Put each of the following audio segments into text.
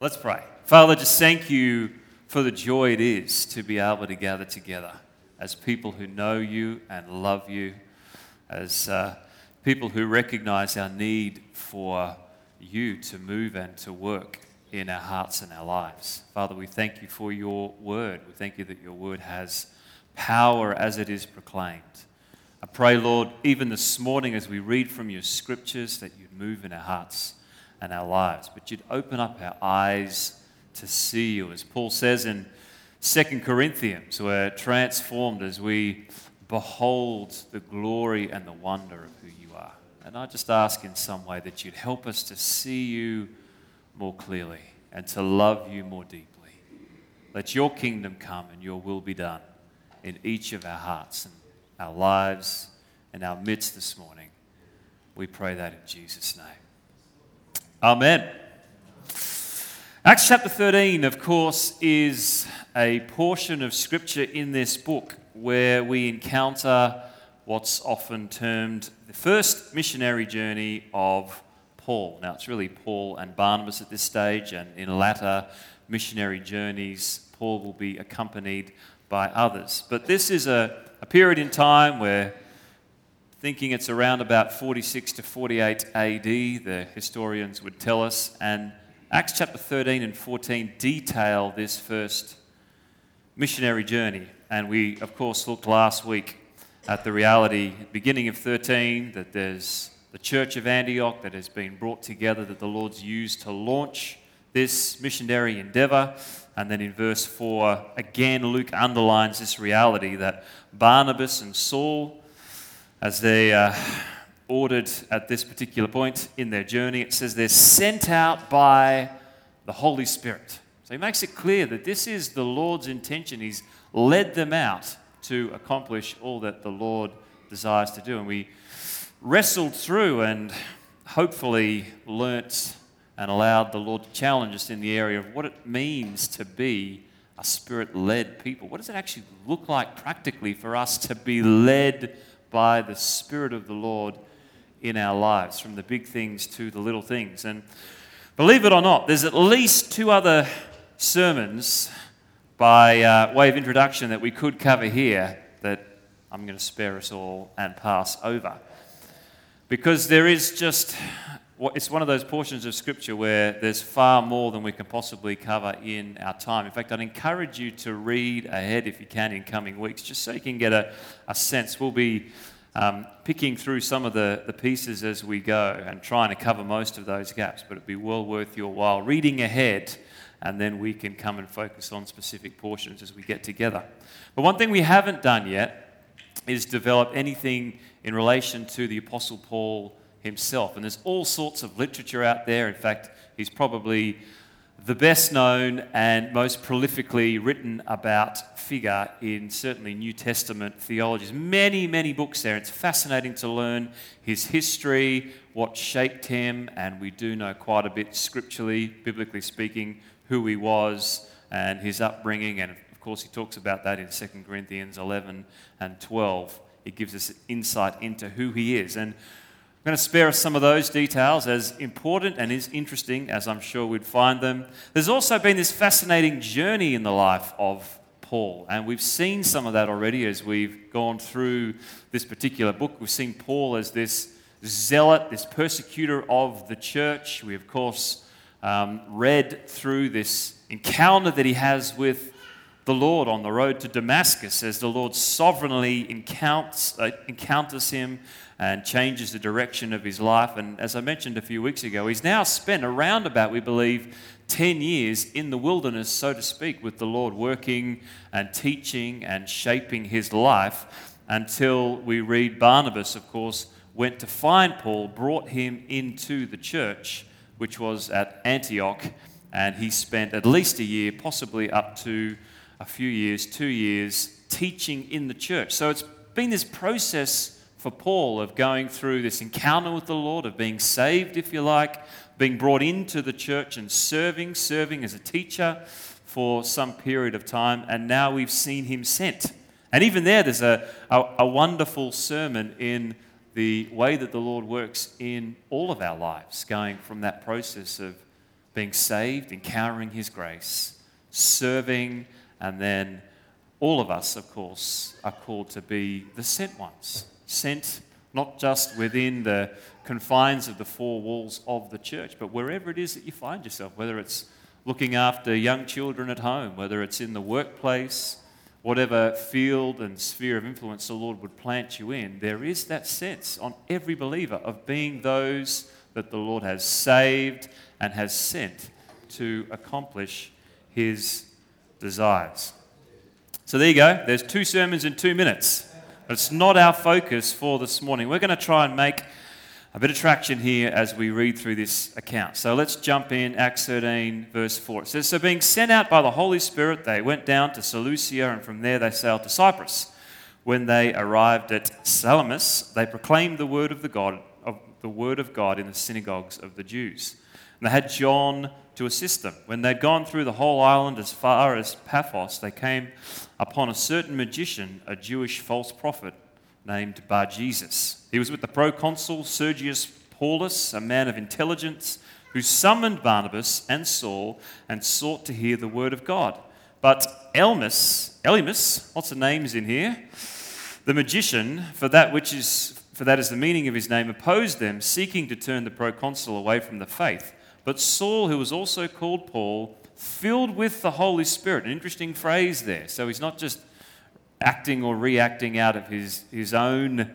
Let's pray. Father, just thank you for the joy it is to be able to gather together as people who know you and love you, as uh, people who recognize our need for you to move and to work in our hearts and our lives. Father, we thank you for your word. We thank you that your word has power as it is proclaimed. I pray, Lord, even this morning as we read from your scriptures, that you'd move in our hearts and our lives, but you'd open up our eyes to see you. As Paul says in 2 Corinthians, we're transformed as we behold the glory and the wonder of who you are. And I just ask in some way that you'd help us to see you more clearly and to love you more deeply. Let your kingdom come and your will be done in each of our hearts and our lives and our midst this morning. We pray that in Jesus' name. Amen. Acts chapter 13, of course, is a portion of scripture in this book where we encounter what's often termed the first missionary journey of Paul. Now, it's really Paul and Barnabas at this stage, and in latter missionary journeys, Paul will be accompanied by others. But this is a, a period in time where thinking it's around about 46 to 48 AD, the historians would tell us. And Acts chapter 13 and 14 detail this first missionary journey. And we, of course, looked last week at the reality, beginning of 13, that there's the church of Antioch that has been brought together that the Lord's used to launch this missionary endeavor. And then in verse 4, again, Luke underlines this reality that Barnabas and Saul as they uh, ordered at this particular point in their journey. It says they're sent out by the Holy Spirit. So he makes it clear that this is the Lord's intention. He's led them out to accomplish all that the Lord desires to do. And we wrestled through and hopefully learnt and allowed the Lord to challenge us in the area of what it means to be a spirit led people. What does it actually look like practically for us to be led by the Spirit of the Lord in our lives, from the big things to the little things. And believe it or not, there's at least two other sermons by uh, way of introduction that we could cover here that I'm going to spare us all and pass over. Because there is just it's one of those portions of Scripture where there's far more than we can possibly cover in our time. In fact, I'd encourage you to read ahead if you can in coming weeks, just so you can get a, a sense. We'll be um, picking through some of the, the pieces as we go and trying to cover most of those gaps, but it'd be well worth your while reading ahead, and then we can come and focus on specific portions as we get together. But one thing we haven't done yet is develop anything in relation to the Apostle Paul himself. And there's all sorts of literature out there. In fact, he's probably the best known and most prolifically written about figure in certainly New Testament theologies. Many, many books there. It's fascinating to learn his history, what shaped him, and we do know quite a bit scripturally, biblically speaking, who he was and his upbringing. And of course, he talks about that in 2 Corinthians 11 and 12. It gives us insight into who he is. And I'm going to spare us some of those details, as important and as interesting as I'm sure we'd find them. There's also been this fascinating journey in the life of Paul, and we've seen some of that already as we've gone through this particular book. We've seen Paul as this zealot, this persecutor of the church. We, of course, um, read through this encounter that he has with the Lord on the road to Damascus as the Lord sovereignly encounters, uh, encounters him and changes the direction of his life. And as I mentioned a few weeks ago, he's now spent around about, we believe, 10 years in the wilderness, so to speak, with the Lord working and teaching and shaping his life until we read Barnabas, of course, went to find Paul, brought him into the church, which was at Antioch, and he spent at least a year, possibly up to a few years, two years, teaching in the church. So it's been this process for Paul of going through this encounter with the Lord, of being saved, if you like, being brought into the church and serving, serving as a teacher for some period of time, and now we've seen him sent. And even there, there's a, a, a wonderful sermon in the way that the Lord works in all of our lives, going from that process of being saved, encountering His grace, serving, and then all of us, of course, are called to be the sent ones. Sent not just within the confines of the four walls of the church, but wherever it is that you find yourself, whether it's looking after young children at home, whether it's in the workplace, whatever field and sphere of influence the Lord would plant you in, there is that sense on every believer of being those that the Lord has saved and has sent to accomplish his desires. So there you go. There's two sermons in two minutes. But it's not our focus for this morning. We're going to try and make a bit of traction here as we read through this account. So let's jump in, Acts 13, verse 4. It says, So being sent out by the Holy Spirit, they went down to Seleucia, and from there they sailed to Cyprus. When they arrived at Salamis, they proclaimed the word of the God of the word of God in the synagogues of the Jews. And they had John to assist them. When they'd gone through the whole island as far as Paphos, they came upon a certain magician, a Jewish false prophet named Bar Jesus. He was with the proconsul Sergius Paulus, a man of intelligence, who summoned Barnabas and Saul and sought to hear the word of God. But Elmas, Elymas, lots of names in here, the magician, for that which is for that is the meaning of his name, opposed them, seeking to turn the proconsul away from the faith. But Saul, who was also called Paul, filled with the Holy Spirit. An interesting phrase there. So he's not just acting or reacting out of his, his own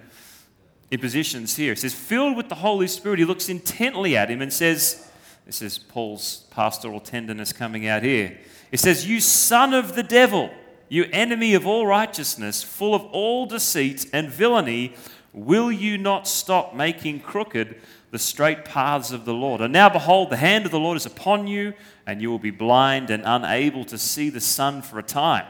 impositions here. It says, filled with the Holy Spirit, he looks intently at him and says, This is Paul's pastoral tenderness coming out here. It says, You son of the devil, you enemy of all righteousness, full of all deceit and villainy, will you not stop making crooked the straight paths of the Lord. And now, behold, the hand of the Lord is upon you, and you will be blind and unable to see the sun for a time.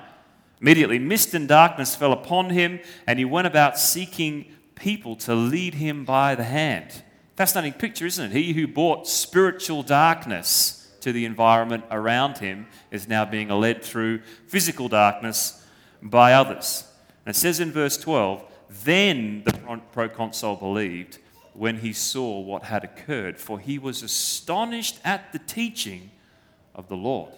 Immediately, mist and darkness fell upon him, and he went about seeking people to lead him by the hand. Fascinating picture, isn't it? He who brought spiritual darkness to the environment around him is now being led through physical darkness by others. And it says in verse 12, then the proconsul believed when he saw what had occurred, for he was astonished at the teaching of the Lord.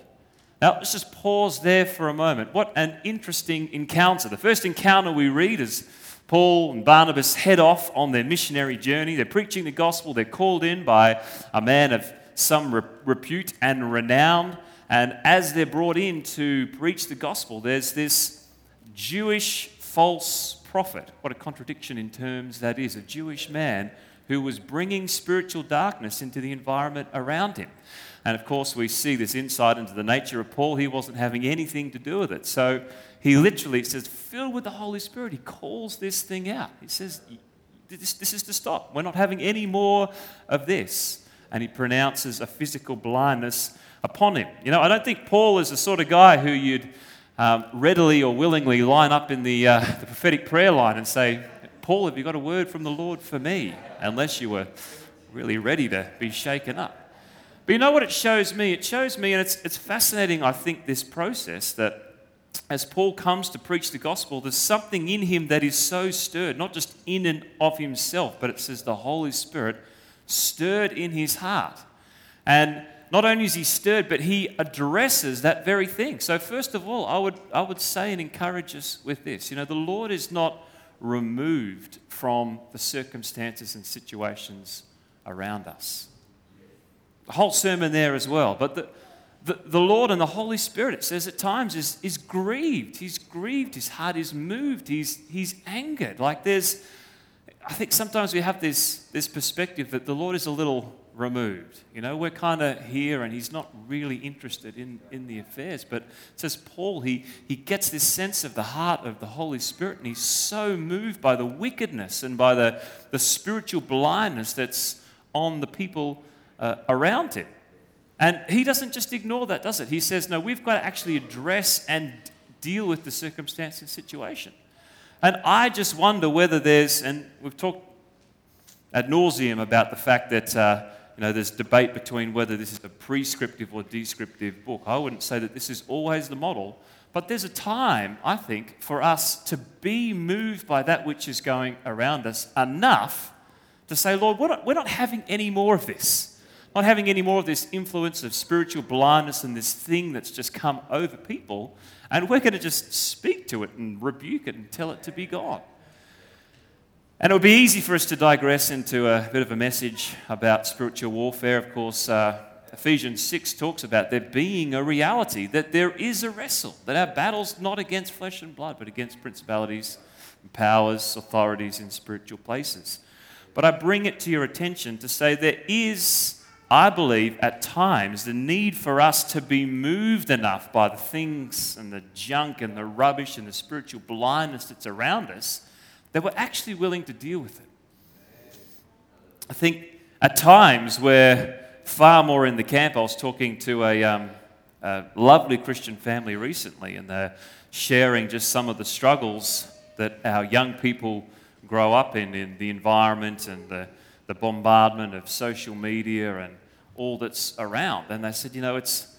Now, let's just pause there for a moment. What an interesting encounter. The first encounter we read is Paul and Barnabas head off on their missionary journey. They're preaching the gospel. They're called in by a man of some repute and renown. And as they're brought in to preach the gospel, there's this Jewish false prophet. What a contradiction in terms that is. A Jewish man who was bringing spiritual darkness into the environment around him. And of course, we see this insight into the nature of Paul. He wasn't having anything to do with it. So he literally says, filled with the Holy Spirit, he calls this thing out. He says, this, this is to stop. We're not having any more of this. And he pronounces a physical blindness upon him. You know, I don't think Paul is the sort of guy who you'd um, readily or willingly line up in the, uh, the prophetic prayer line and say, Paul, have you got a word from the Lord for me? Unless you were really ready to be shaken up. But you know what it shows me? It shows me, and it's, it's fascinating, I think, this process that as Paul comes to preach the gospel, there's something in him that is so stirred, not just in and of himself, but it says the Holy Spirit stirred in his heart. And not only is he stirred, but he addresses that very thing. So, first of all, I would, I would say and encourage us with this. You know, the Lord is not removed from the circumstances and situations around us. The whole sermon there as well. But the, the, the Lord and the Holy Spirit, it says at times, is, is grieved. He's grieved. His heart is moved. He's, he's angered. Like there's, I think sometimes we have this, this perspective that the Lord is a little removed. You know, we're kind of here and he's not really interested in, in the affairs. But it says Paul, he, he gets this sense of the heart of the Holy Spirit and he's so moved by the wickedness and by the, the spiritual blindness that's on the people uh, around him. And he doesn't just ignore that, does it? He says, no, we've got to actually address and deal with the circumstance and situation. And I just wonder whether there's, and we've talked ad nauseum about the fact that uh, you know, there's debate between whether this is a prescriptive or descriptive book. I wouldn't say that this is always the model, but there's a time, I think, for us to be moved by that which is going around us enough to say, Lord, we're not, we're not having any more of this. not having any more of this influence of spiritual blindness and this thing that's just come over people. And we're going to just speak to it and rebuke it and tell it to be gone. And it would be easy for us to digress into a bit of a message about spiritual warfare. Of course, uh, Ephesians 6 talks about there being a reality, that there is a wrestle, that our battle's not against flesh and blood, but against principalities, powers, authorities in spiritual places. But I bring it to your attention to say there is, I believe, at times the need for us to be moved enough by the things and the junk and the rubbish and the spiritual blindness that's around us that we're actually willing to deal with it. I think at times we're far more in the camp. I was talking to a, um, a lovely Christian family recently, and they're sharing just some of the struggles that our young people grow up in, in the environment and the, the bombardment of social media and all that's around. And they said, you know, it's,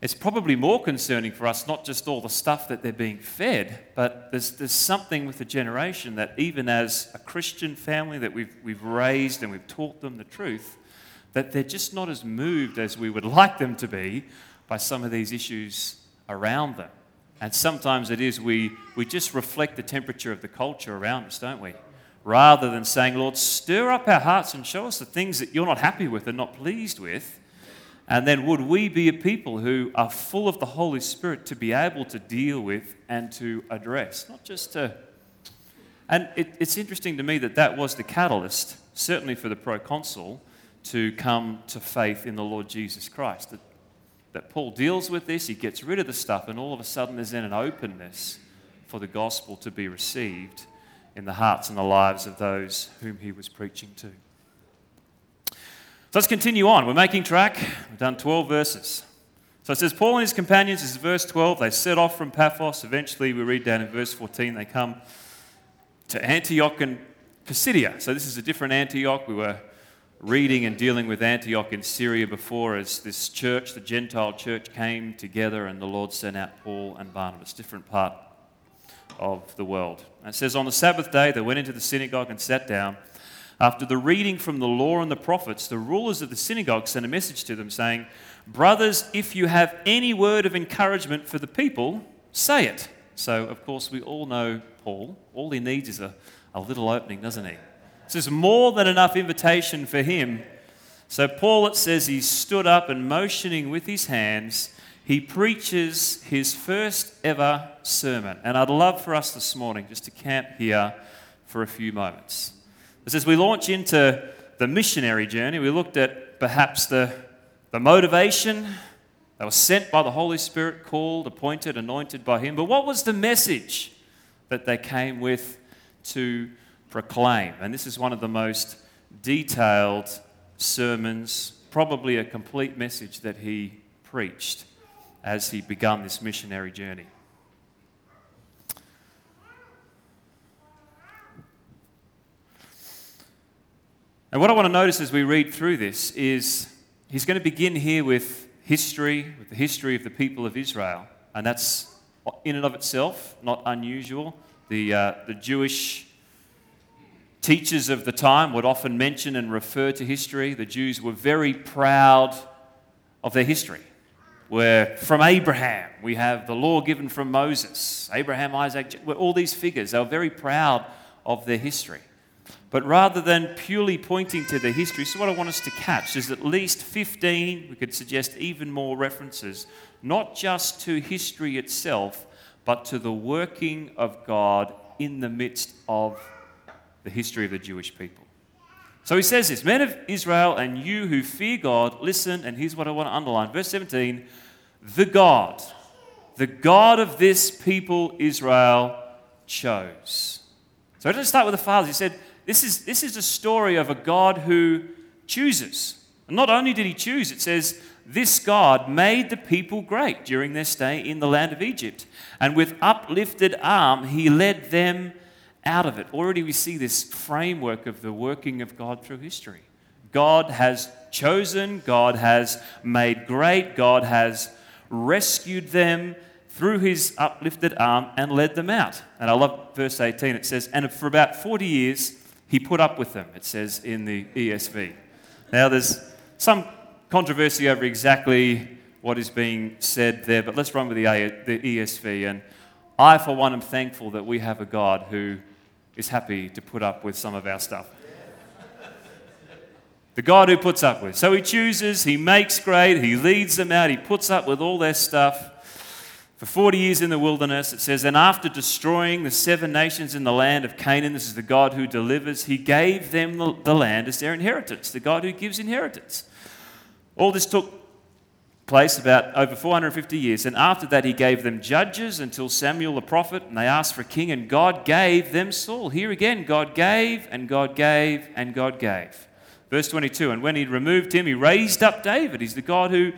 it's probably more concerning for us, not just all the stuff that they're being fed, but there's, there's something with the generation that even as a Christian family that we've, we've raised and we've taught them the truth, that they're just not as moved as we would like them to be by some of these issues around them. And sometimes it is we, we just reflect the temperature of the culture around us, don't we? rather than saying, Lord, stir up our hearts and show us the things that you're not happy with and not pleased with. And then would we be a people who are full of the Holy Spirit to be able to deal with and to address, not just to. And it, it's interesting to me that that was the catalyst, certainly for the proconsul, to come to faith in the Lord Jesus Christ. That, that Paul deals with this, he gets rid of the stuff, and all of a sudden there's then an openness for the gospel to be received in the hearts and the lives of those whom he was preaching to. So let's continue on. We're making track. We've done 12 verses. So it says, Paul and his companions, this is verse 12, they set off from Paphos. Eventually, we read down in verse 14, they come to Antioch and Pisidia. So this is a different Antioch. We were reading and dealing with Antioch in Syria before as this church, the Gentile church, came together and the Lord sent out Paul and Barnabas, different part of the world. And it says, On the Sabbath day, they went into the synagogue and sat down. After the reading from the law and the prophets, the rulers of the synagogue sent a message to them saying, Brothers, if you have any word of encouragement for the people, say it. So, of course, we all know Paul. All he needs is a, a little opening, doesn't he? This is more than enough invitation for him. So, Paul, it says, he stood up and motioning with his hands, he preaches his first ever sermon. And I'd love for us this morning just to camp here for a few moments. As we launch into the missionary journey, we looked at perhaps the, the motivation. They were sent by the Holy Spirit, called, appointed, anointed by Him. But what was the message that they came with to proclaim? And this is one of the most detailed sermons, probably a complete message that he preached as he began this missionary journey. And what I want to notice as we read through this is he's going to begin here with history, with the history of the people of Israel. And that's in and of itself not unusual. The, uh, the Jewish teachers of the time would often mention and refer to history. The Jews were very proud of their history where from Abraham, we have the law given from Moses, Abraham, Isaac, all these figures, they were very proud of their history. But rather than purely pointing to the history, so what I want us to catch is at least 15, we could suggest even more references, not just to history itself, but to the working of God in the midst of the history of the Jewish people. So he says this Men of Israel and you who fear God, listen, and here's what I want to underline. Verse 17 The God, the God of this people, Israel, chose. So he doesn't start with the fathers. He said, this is, this is a story of a God who chooses. And not only did he choose, it says, this God made the people great during their stay in the land of Egypt. And with uplifted arm, he led them out of it. Already we see this framework of the working of God through history. God has chosen, God has made great, God has rescued them through his uplifted arm and led them out. And I love verse 18. It says, And for about 40 years he put up with them, it says in the ESV. Now there's some controversy over exactly what is being said there, but let's run with the, the ESV. And I, for one, am thankful that we have a God who is happy to put up with some of our stuff. The God who puts up with. So he chooses, he makes great, he leads them out, he puts up with all their stuff. For 40 years in the wilderness, it says, And after destroying the seven nations in the land of Canaan, this is the God who delivers, he gave them the land as their inheritance, the God who gives inheritance. All this took place about over 450 years. And after that, he gave them judges until Samuel the prophet, and they asked for a king, and God gave them Saul. Here again, God gave, and God gave, and God gave. Verse 22 And when he'd removed him, he raised up David. He's the God who,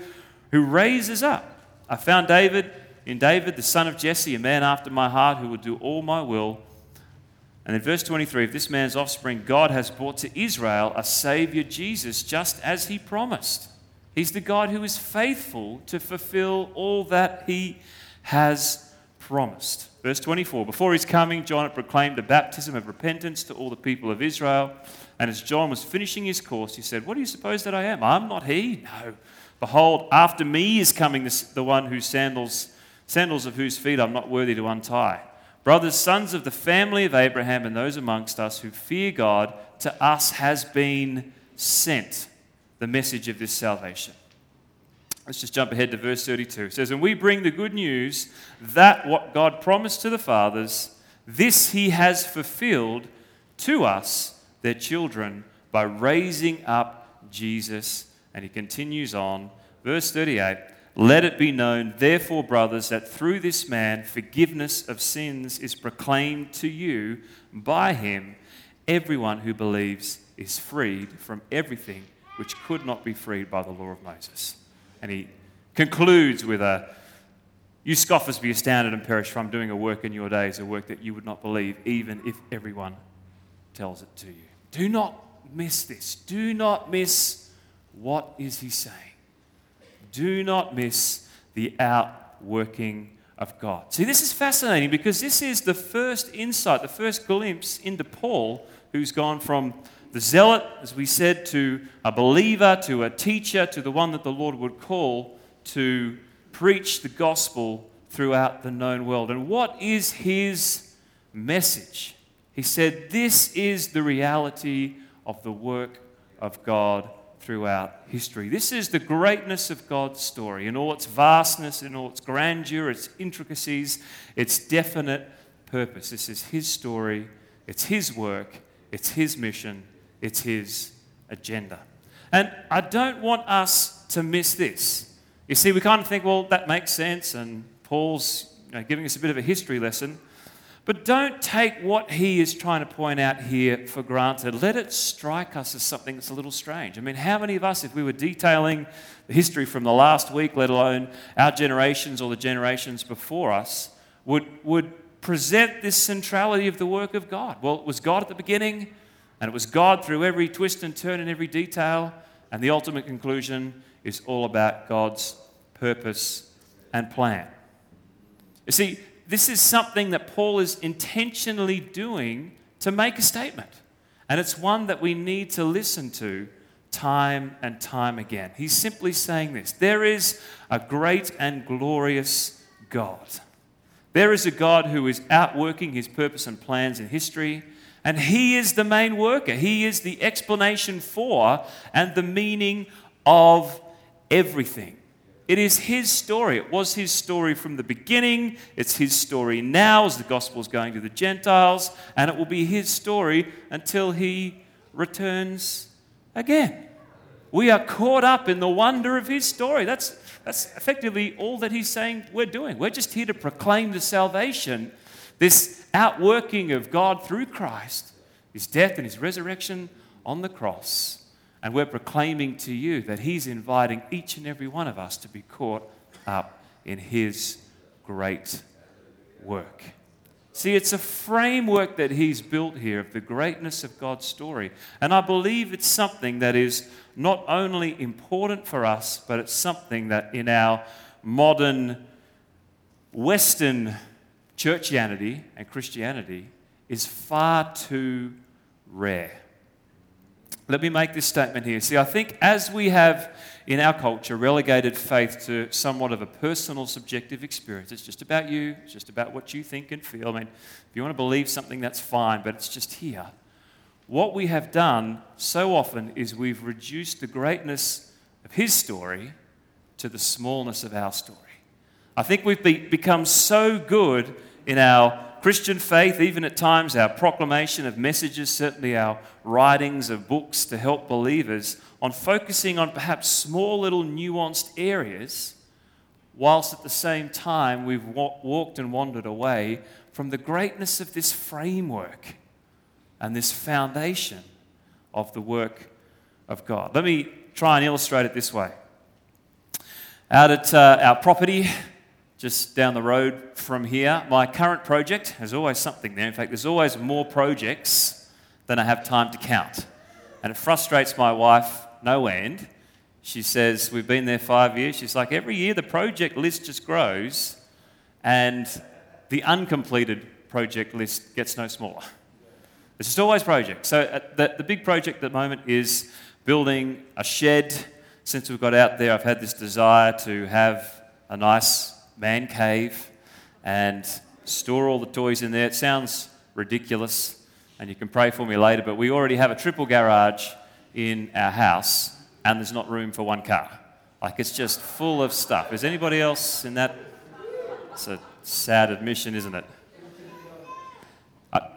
who raises up. I found David in David, the son of Jesse, a man after my heart who will do all my will. And in verse 23, of this man's offspring, God has brought to Israel a Savior, Jesus, just as he promised. He's the God who is faithful to fulfill all that he has promised. Verse 24 Before his coming, John had proclaimed a baptism of repentance to all the people of Israel. And as John was finishing his course, he said, What do you suppose that I am? I'm not he. No. Behold, after me is coming the one whose sandals, sandals of whose feet I'm not worthy to untie. Brothers, sons of the family of Abraham, and those amongst us who fear God, to us has been sent the message of this salvation. Let's just jump ahead to verse 32. It says, And we bring the good news that what God promised to the fathers, this he has fulfilled to us, their children, by raising up Jesus. And he continues on, verse 38 Let it be known, therefore, brothers, that through this man forgiveness of sins is proclaimed to you by him. Everyone who believes is freed from everything which could not be freed by the law of Moses. And he concludes with a You scoffers be astounded and perish, from doing a work in your days, a work that you would not believe, even if everyone tells it to you. Do not miss this. Do not miss what is he saying. Do not miss the outworking of God. See, this is fascinating because this is the first insight, the first glimpse into Paul, who's gone from the zealot, as we said, to a believer, to a teacher, to the one that the Lord would call to preach the gospel throughout the known world. And what is his message? He said, This is the reality of the work of God throughout history. This is the greatness of God's story in all its vastness, in all its grandeur, its intricacies, its definite purpose. This is His story, it's His work, it's His mission, it's his agenda. And I don't want us to miss this. You see, we kind of think, well, that makes sense, and Paul's you know, giving us a bit of a history lesson. But don't take what he is trying to point out here for granted. Let it strike us as something that's a little strange. I mean, how many of us, if we were detailing the history from the last week, let alone our generations or the generations before us, would, would present this centrality of the work of God? Well, it was God at the beginning, and it was God through every twist and turn and every detail. And the ultimate conclusion is all about God's purpose and plan. You see, this is something that Paul is intentionally doing to make a statement. And it's one that we need to listen to time and time again. He's simply saying this there is a great and glorious God. There is a God who is outworking his purpose and plans in history. And He is the main worker. He is the explanation for and the meaning of everything. It is His story. It was His story from the beginning. It's His story now as the gospel is going to the Gentiles. And it will be His story until He returns again. We are caught up in the wonder of His story. That's, that's effectively all that He's saying we're doing. We're just here to proclaim the salvation this outworking of God through Christ, his death and his resurrection on the cross. And we're proclaiming to you that he's inviting each and every one of us to be caught up in his great work. See, it's a framework that he's built here of the greatness of God's story. And I believe it's something that is not only important for us, but it's something that in our modern Western churchianity and Christianity is far too rare. Let me make this statement here. See, I think as we have in our culture, relegated faith to somewhat of a personal, subjective experience. It's just about you, it's just about what you think and feel. I mean, if you want to believe something, that's fine, but it's just here. What we have done so often is we've reduced the greatness of his story to the smallness of our story. I think we've be- become so good in our Christian faith, even at times our proclamation of messages, certainly our writings of books to help believers, on focusing on perhaps small little nuanced areas, whilst at the same time we've walked and wandered away from the greatness of this framework and this foundation of the work of God. Let me try and illustrate it this way. Out at uh, our property, just down the road from here. My current project, there's always something there. In fact, there's always more projects than I have time to count. And it frustrates my wife no end. She says, We've been there five years. She's like, Every year the project list just grows, and the uncompleted project list gets no smaller. It's just always projects. So uh, the, the big project at the moment is building a shed. Since we've got out there, I've had this desire to have a nice man cave and store all the toys in there. It sounds ridiculous, and you can pray for me later, but we already have a triple garage in our house, and there's not room for one car. Like it's just full of stuff. Is anybody else in that? It's a sad admission, isn't it?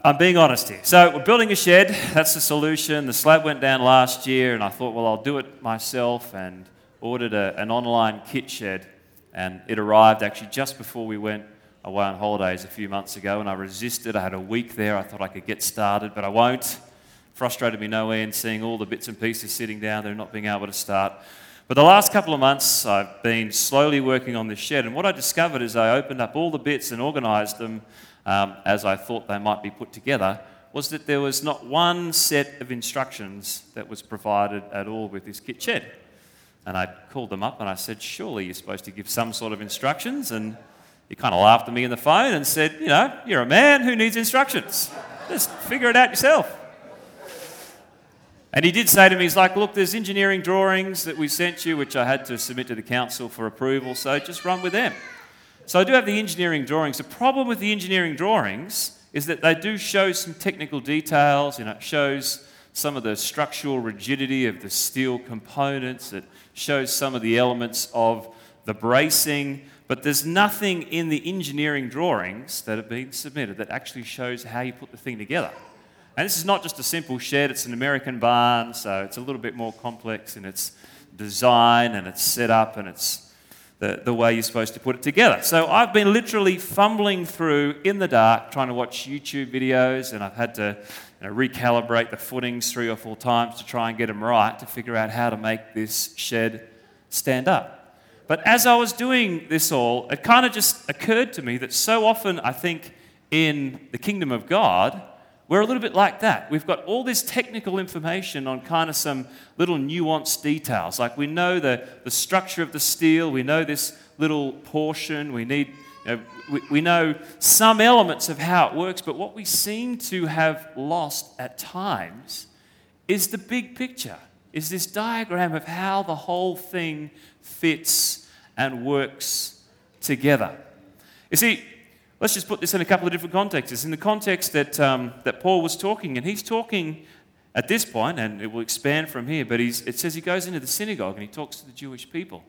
I'm being honest here. So, we're building a shed. That's the solution. The slab went down last year, and I thought, well, I'll do it myself and ordered a, an online kit shed. And it arrived actually just before we went away on holidays a few months ago, and I resisted. I had a week there. I thought I could get started, but I won't. Frustrated me no end seeing all the bits and pieces sitting down there, not being able to start. But the last couple of months, I've been slowly working on this shed, and what I discovered is I opened up all the bits and organised them um, as I thought they might be put together, was that there was not one set of instructions that was provided at all with this kit shed. And I called them up and I said, Surely you're supposed to give some sort of instructions. And he kind of laughed at me in the phone and said, You know, you're a man who needs instructions. Just figure it out yourself. And he did say to me, He's like, Look, there's engineering drawings that we sent you, which I had to submit to the council for approval, so just run with them. So I do have the engineering drawings. The problem with the engineering drawings is that they do show some technical details. You know, it shows some of the structural rigidity of the steel components. It shows some of the elements of the bracing, but there's nothing in the engineering drawings that have been submitted that actually shows how you put the thing together. And this is not just a simple shed, it's an American barn, so it's a little bit more complex in its design and its setup and its the, the way you're supposed to put it together. So I've been literally fumbling through in the dark trying to watch YouTube videos, and I've had to you know, recalibrate the footings three or four times to try and get them right to figure out how to make this shed stand up. But as I was doing this all, it kind of just occurred to me that so often I think in the kingdom of God, we're a little bit like that. We've got all this technical information on kind of some little nuanced details. Like we know the, the structure of the steel, we know this little portion, we need you know, we, we know some elements of how it works, but what we seem to have lost at times is the big picture, is this diagram of how the whole thing fits and works together. You see, let's just put this in a couple of different contexts. In the context that, um, that Paul was talking, and he's talking at this point, and it will expand from here, but it says he goes into the synagogue and he talks to the Jewish people.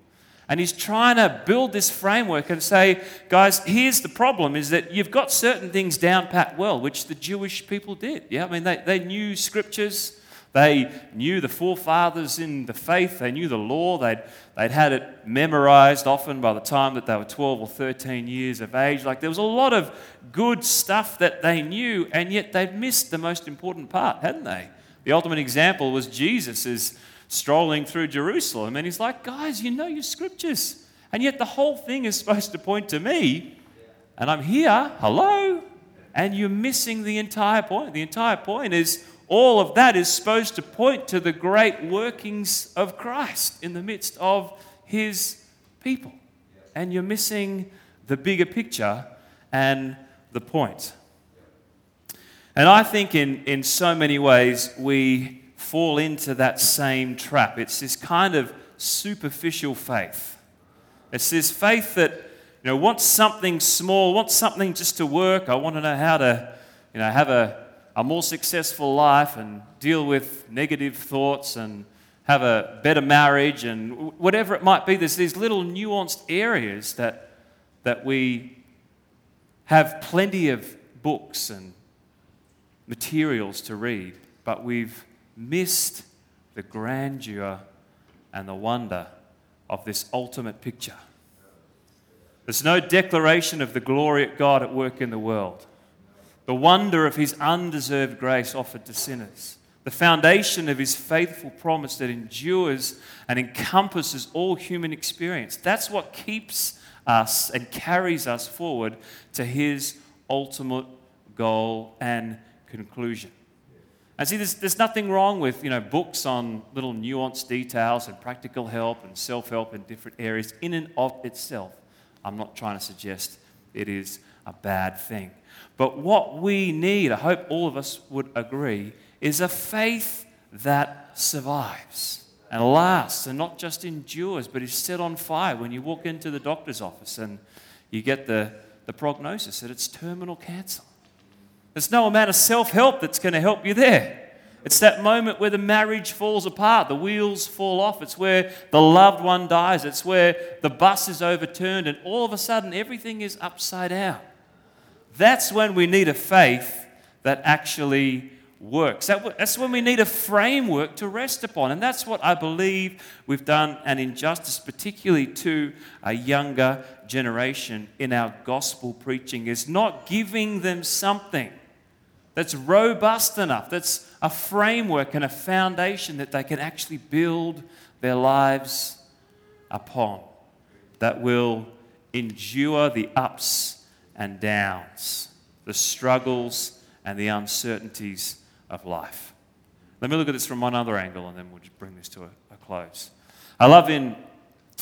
And he's trying to build this framework and say, guys, here's the problem is that you've got certain things down pat well, which the Jewish people did. Yeah, I mean, they, they knew scriptures, they knew the forefathers in the faith, they knew the law, they'd, they'd had it memorized often by the time that they were 12 or 13 years of age. Like, there was a lot of good stuff that they knew, and yet they'd missed the most important part, hadn't they? The ultimate example was Jesus' strolling through Jerusalem. And he's like, guys, you know your scriptures. And yet the whole thing is supposed to point to me. And I'm here, hello. And you're missing the entire point. The entire point is all of that is supposed to point to the great workings of Christ in the midst of his people. And you're missing the bigger picture and the point. And I think in, in so many ways we fall into that same trap. It's this kind of superficial faith. It's this faith that you know wants something small, wants something just to work. I want to know how to you know have a, a more successful life and deal with negative thoughts and have a better marriage and whatever it might be. There's these little nuanced areas that, that we have plenty of books and materials to read, but we've missed the grandeur and the wonder of this ultimate picture. There's no declaration of the glory of God at work in the world, the wonder of His undeserved grace offered to sinners, the foundation of His faithful promise that endures and encompasses all human experience. That's what keeps us and carries us forward to His ultimate goal and conclusion. And see, there's, there's nothing wrong with you know, books on little nuanced details and practical help and self help in different areas in and of itself. I'm not trying to suggest it is a bad thing. But what we need, I hope all of us would agree, is a faith that survives and lasts and not just endures, but is set on fire when you walk into the doctor's office and you get the, the prognosis that it's terminal cancer. There's no amount of self help that's going to help you there. It's that moment where the marriage falls apart, the wheels fall off. It's where the loved one dies. It's where the bus is overturned, and all of a sudden everything is upside down. That's when we need a faith that actually works. that's when we need a framework to rest upon. And that's what I believe we've done an injustice, particularly to a younger generation in our gospel preaching, is not giving them something that's robust enough, that's a framework and a foundation that they can actually build their lives upon, that will endure the ups and downs, the struggles and the uncertainties of life. Let me look at this from one other angle and then we'll just bring this to a, a close. I love in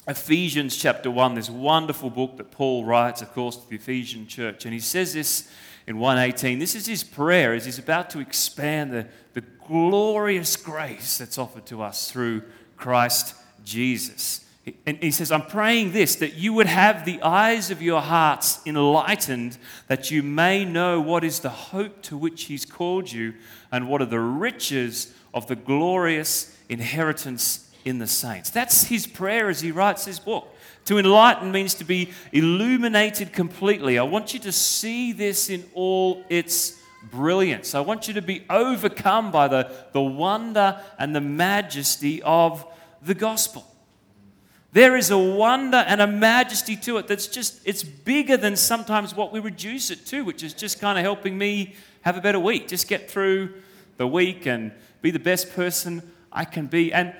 Ephesians chapter 1, this wonderful book that Paul writes, of course, to the Ephesian church. And he says this in 118. This is his prayer as he's about to expand the, the glorious grace that's offered to us through Christ Jesus. And he says, I'm praying this, that you would have the eyes of your hearts enlightened, that you may know what is the hope to which he's called you, and what are the riches of the glorious inheritance in the saints. That's his prayer as he writes this book. To enlighten means to be illuminated completely. I want you to see this in all its brilliance. I want you to be overcome by the, the wonder and the majesty of the gospel. There is a wonder and a majesty to it that's just, it's bigger than sometimes what we reduce it to, which is just kind of helping me have a better week, just get through the week and be the best person I can be. And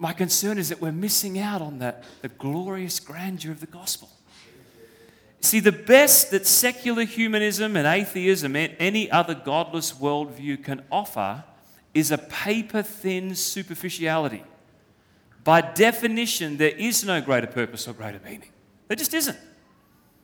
my concern is that we're missing out on that, the glorious grandeur of the gospel. See, the best that secular humanism and atheism and any other godless worldview can offer is a paper thin superficiality. By definition, there is no greater purpose or greater meaning. There just isn't.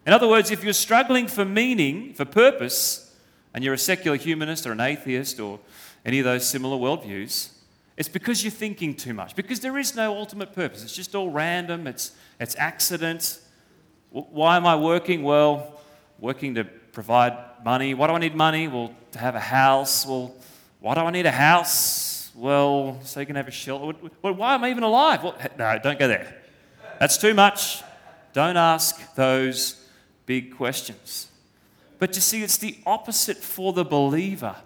In other words, if you're struggling for meaning, for purpose, and you're a secular humanist or an atheist or any of those similar worldviews, it's because you're thinking too much, because there is no ultimate purpose. It's just all random, it's, it's accident. Why am I working? Well, working to provide money. Why do I need money? Well, to have a house. Well, why do I need a house? Well, so you can have a shelter. Well, why am I even alive? Well, no, don't go there. That's too much. Don't ask those big questions. But you see, it's the opposite for the believer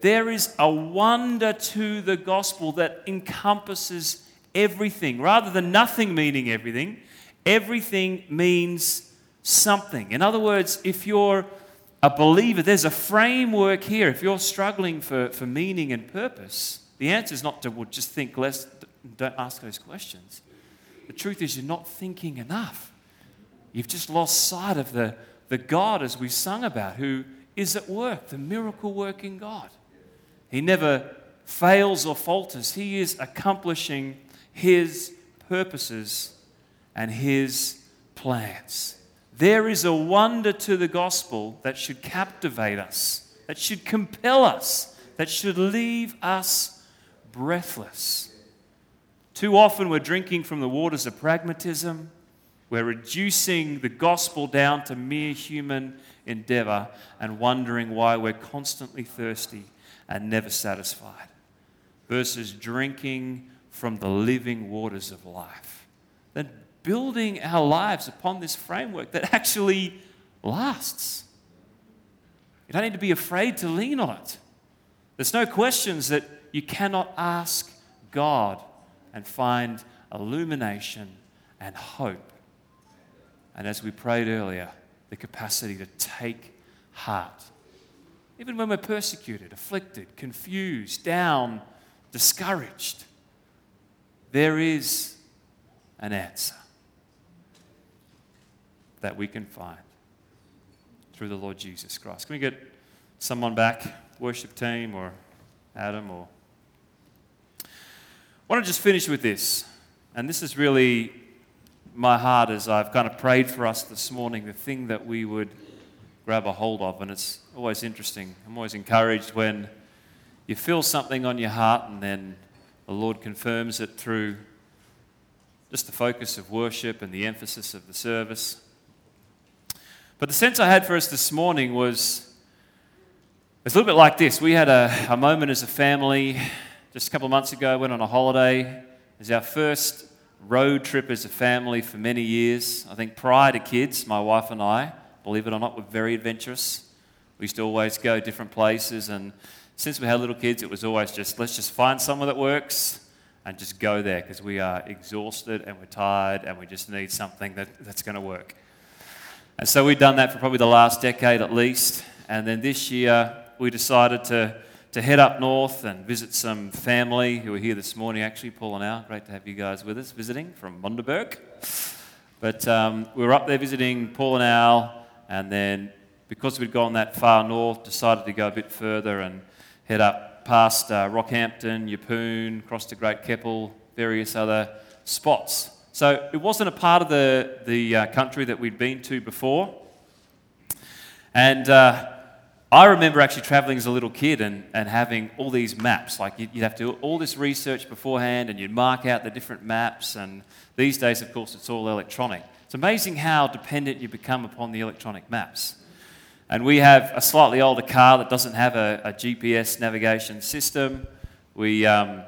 there is a wonder to the gospel that encompasses everything. Rather than nothing meaning everything, everything means something. In other words, if you're a believer, there's a framework here. If you're struggling for, for meaning and purpose, the answer is not to just think less, don't ask those questions. The truth is, you're not thinking enough. You've just lost sight of the, the God, as we sung about, who is at work, the miracle working God. He never fails or falters. He is accomplishing His purposes and His plans. There is a wonder to the gospel that should captivate us, that should compel us, that should leave us breathless. Too often we're drinking from the waters of pragmatism. We're reducing the gospel down to mere human endeavor and wondering why we're constantly thirsty and never satisfied, versus drinking from the living waters of life. Then building our lives upon this framework that actually lasts. You don't need to be afraid to lean on it. There's no questions that you cannot ask God and find illumination and hope. And as we prayed earlier, the capacity to take heart. Even when we're persecuted, afflicted, confused, down, discouraged, there is an answer that we can find through the Lord Jesus Christ. Can we get someone back, worship team or Adam or I want to just finish with this. And this is really my heart as I've kind of prayed for us this morning, the thing that we would grab a hold of. And it's always interesting. I'm always encouraged when you feel something on your heart and then the Lord confirms it through just the focus of worship and the emphasis of the service. But the sense I had for us this morning was it's a little bit like this. We had a, a moment as a family just a couple of months ago, went on a holiday. It was our first road trip as a family for many years. I think prior to kids, my wife and I, believe it or not, we're very adventurous. We used to always go different places, and since we had little kids, it was always just let's just find somewhere that works and just go there because we are exhausted and we're tired and we just need something that, that's going to work. And so we've done that for probably the last decade at least. And then this year, we decided to to head up north and visit some family who are here this morning, actually, Paul and Al. Great to have you guys with us visiting from Bundaberg. But um, we were up there visiting Paul and Al, and then because we'd gone that far north, decided to go a bit further and head up past uh, Rockhampton, Yeppoon, across to Great Keppel, various other spots. So it wasn't a part of the, the uh, country that we'd been to before. And uh, I remember actually traveling as a little kid and, and having all these maps. Like you'd, you'd have to do all this research beforehand and you'd mark out the different maps. And these days, of course, it's all electronic. It's amazing how dependent you become upon the electronic maps. And we have a slightly older car that doesn't have a, a GPS navigation system. We, um,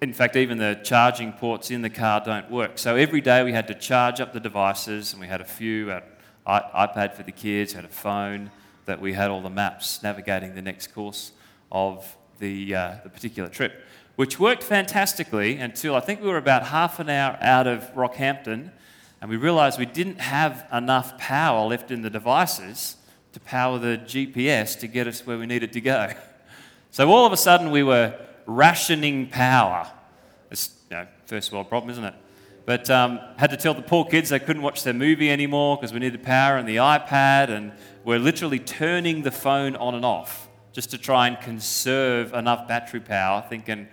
in fact, even the charging ports in the car don't work. So every day we had to charge up the devices, and we had a few, an iPad for the kids, had a phone that we had all the maps navigating the next course of the, uh, the particular trip, which worked fantastically until I think we were about half an hour out of Rockhampton and we realized we didn't have enough power left in the devices to power the GPS to get us where we needed to go. So all of a sudden we were rationing power. It's you know, first world problem, isn't it? But um, had to tell the poor kids they couldn't watch their movie anymore because we needed power and the iPad and we're literally turning the phone on and off just to try and conserve enough battery power, thinking,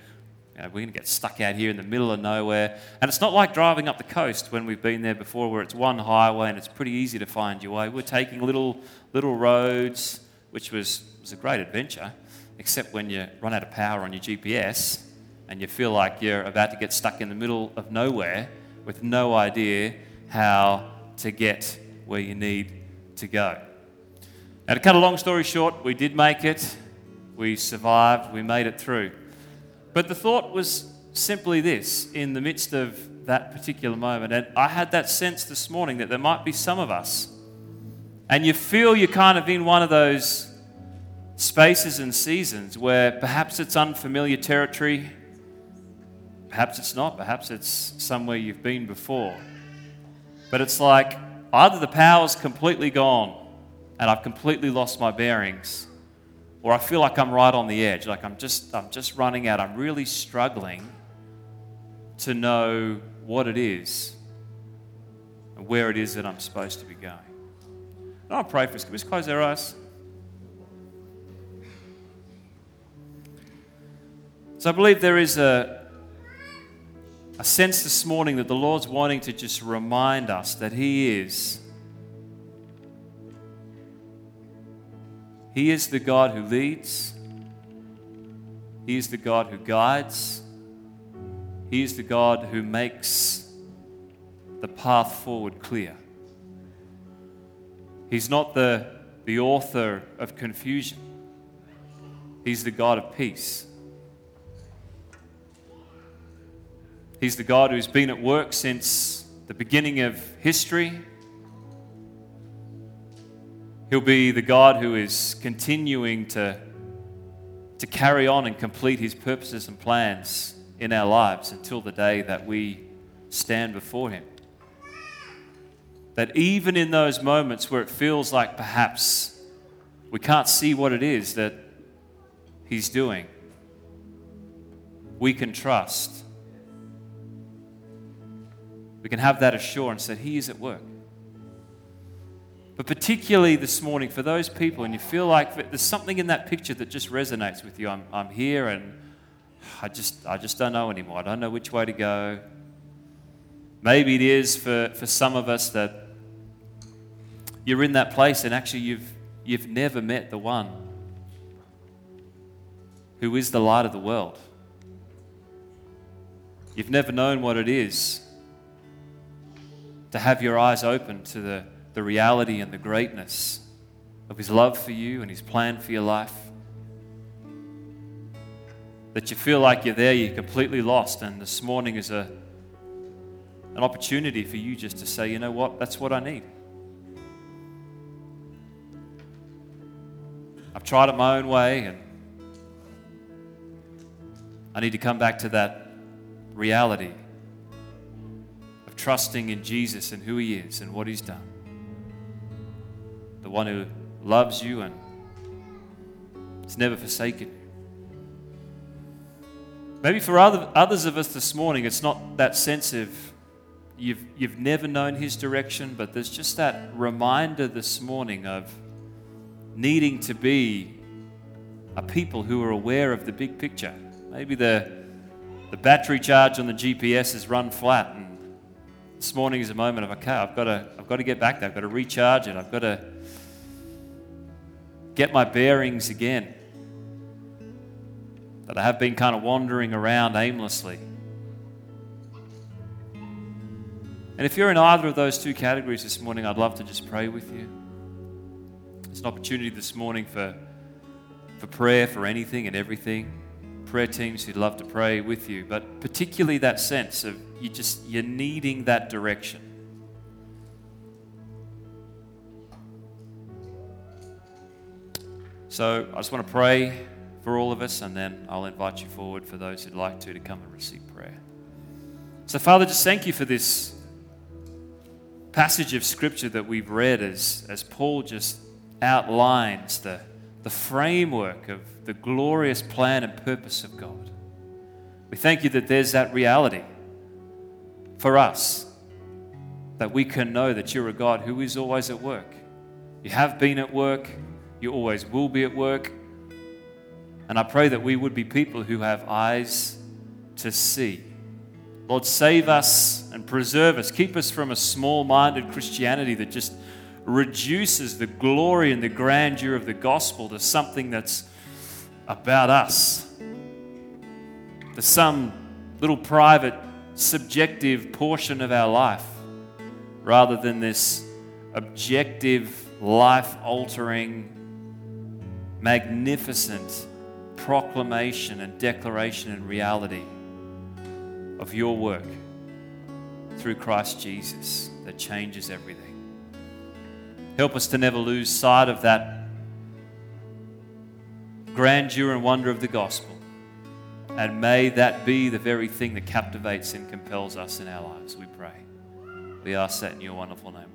you know, we're going to get stuck out here in the middle of nowhere. And it's not like driving up the coast when we've been there before, where it's one highway and it's pretty easy to find your way. We're taking little, little roads, which was, was a great adventure, except when you run out of power on your GPS and you feel like you're about to get stuck in the middle of nowhere with no idea how to get where you need to go. Now, to cut a long story short, we did make it. We survived. We made it through. But the thought was simply this in the midst of that particular moment. And I had that sense this morning that there might be some of us, and you feel you're kind of in one of those spaces and seasons where perhaps it's unfamiliar territory, perhaps it's not, perhaps it's somewhere you've been before. But it's like either the power's completely gone and I've completely lost my bearings, or I feel like I'm right on the edge, like I'm just, I'm just running out. I'm really struggling to know what it is and where it is that I'm supposed to be going. And I'll pray for us. Can we just close our eyes? So I believe there is a, a sense this morning that the Lord's wanting to just remind us that He is He is the God who leads, He is the God who guides, He is the God who makes the path forward clear. He's not the, the author of confusion, He's the God of peace. He's the God who's been at work since the beginning of history. He'll be the God who is continuing to, to carry on and complete his purposes and plans in our lives until the day that we stand before him. That even in those moments where it feels like perhaps we can't see what it is that he's doing, we can trust we can have that assurance that He is at work. But particularly this morning, for those people, and you feel like there's something in that picture that just resonates with you. I'm, I'm here and I just, I just don't know anymore. I don't know which way to go. Maybe it is for, for some of us that you're in that place and actually you've, you've never met the one who is the light of the world. You've never known what it is to have your eyes open to the, the reality and the greatness of His love for you and His plan for your life. That you feel like you're there, you're completely lost, and this morning is a, an opportunity for you just to say, you know what, that's what I need. I've tried it my own way, and I need to come back to that reality of trusting in Jesus and who He is and what He's done. One who loves you and has never forsaken you. Maybe for other, others of us this morning, it's not that sense of you've, you've never known His direction, but there's just that reminder this morning of needing to be a people who are aware of the big picture. Maybe the, the battery charge on the GPS has run flat and this morning is a moment of, okay, I've got to, I've got to get back there. I've got to recharge it. I've got to get my bearings again. That I have been kind of wandering around aimlessly. And if you're in either of those two categories this morning, I'd love to just pray with you. It's an opportunity this morning for, for prayer for anything and everything. Prayer teams who'd love to pray with you, but particularly that sense of you just you're needing that direction. So I just want to pray for all of us, and then I'll invite you forward for those who'd like to to come and receive prayer. So, Father, just thank you for this passage of scripture that we've read as, as Paul just outlines the, the framework of the glorious plan and purpose of God. We thank you that there's that reality for us that we can know that you're a God who is always at work. You have been at work, you always will be at work. And I pray that we would be people who have eyes to see. Lord, save us and preserve us. Keep us from a small minded Christianity that just reduces the glory and the grandeur of the gospel to something that's about us. To some little private subjective portion of our life rather than this objective, life altering, magnificent proclamation and declaration and reality of your work through Christ Jesus that changes everything. Help us to never lose sight of that grandeur and wonder of the gospel and may that be the very thing that captivates and compels us in our lives, we pray. We ask that in your wonderful name.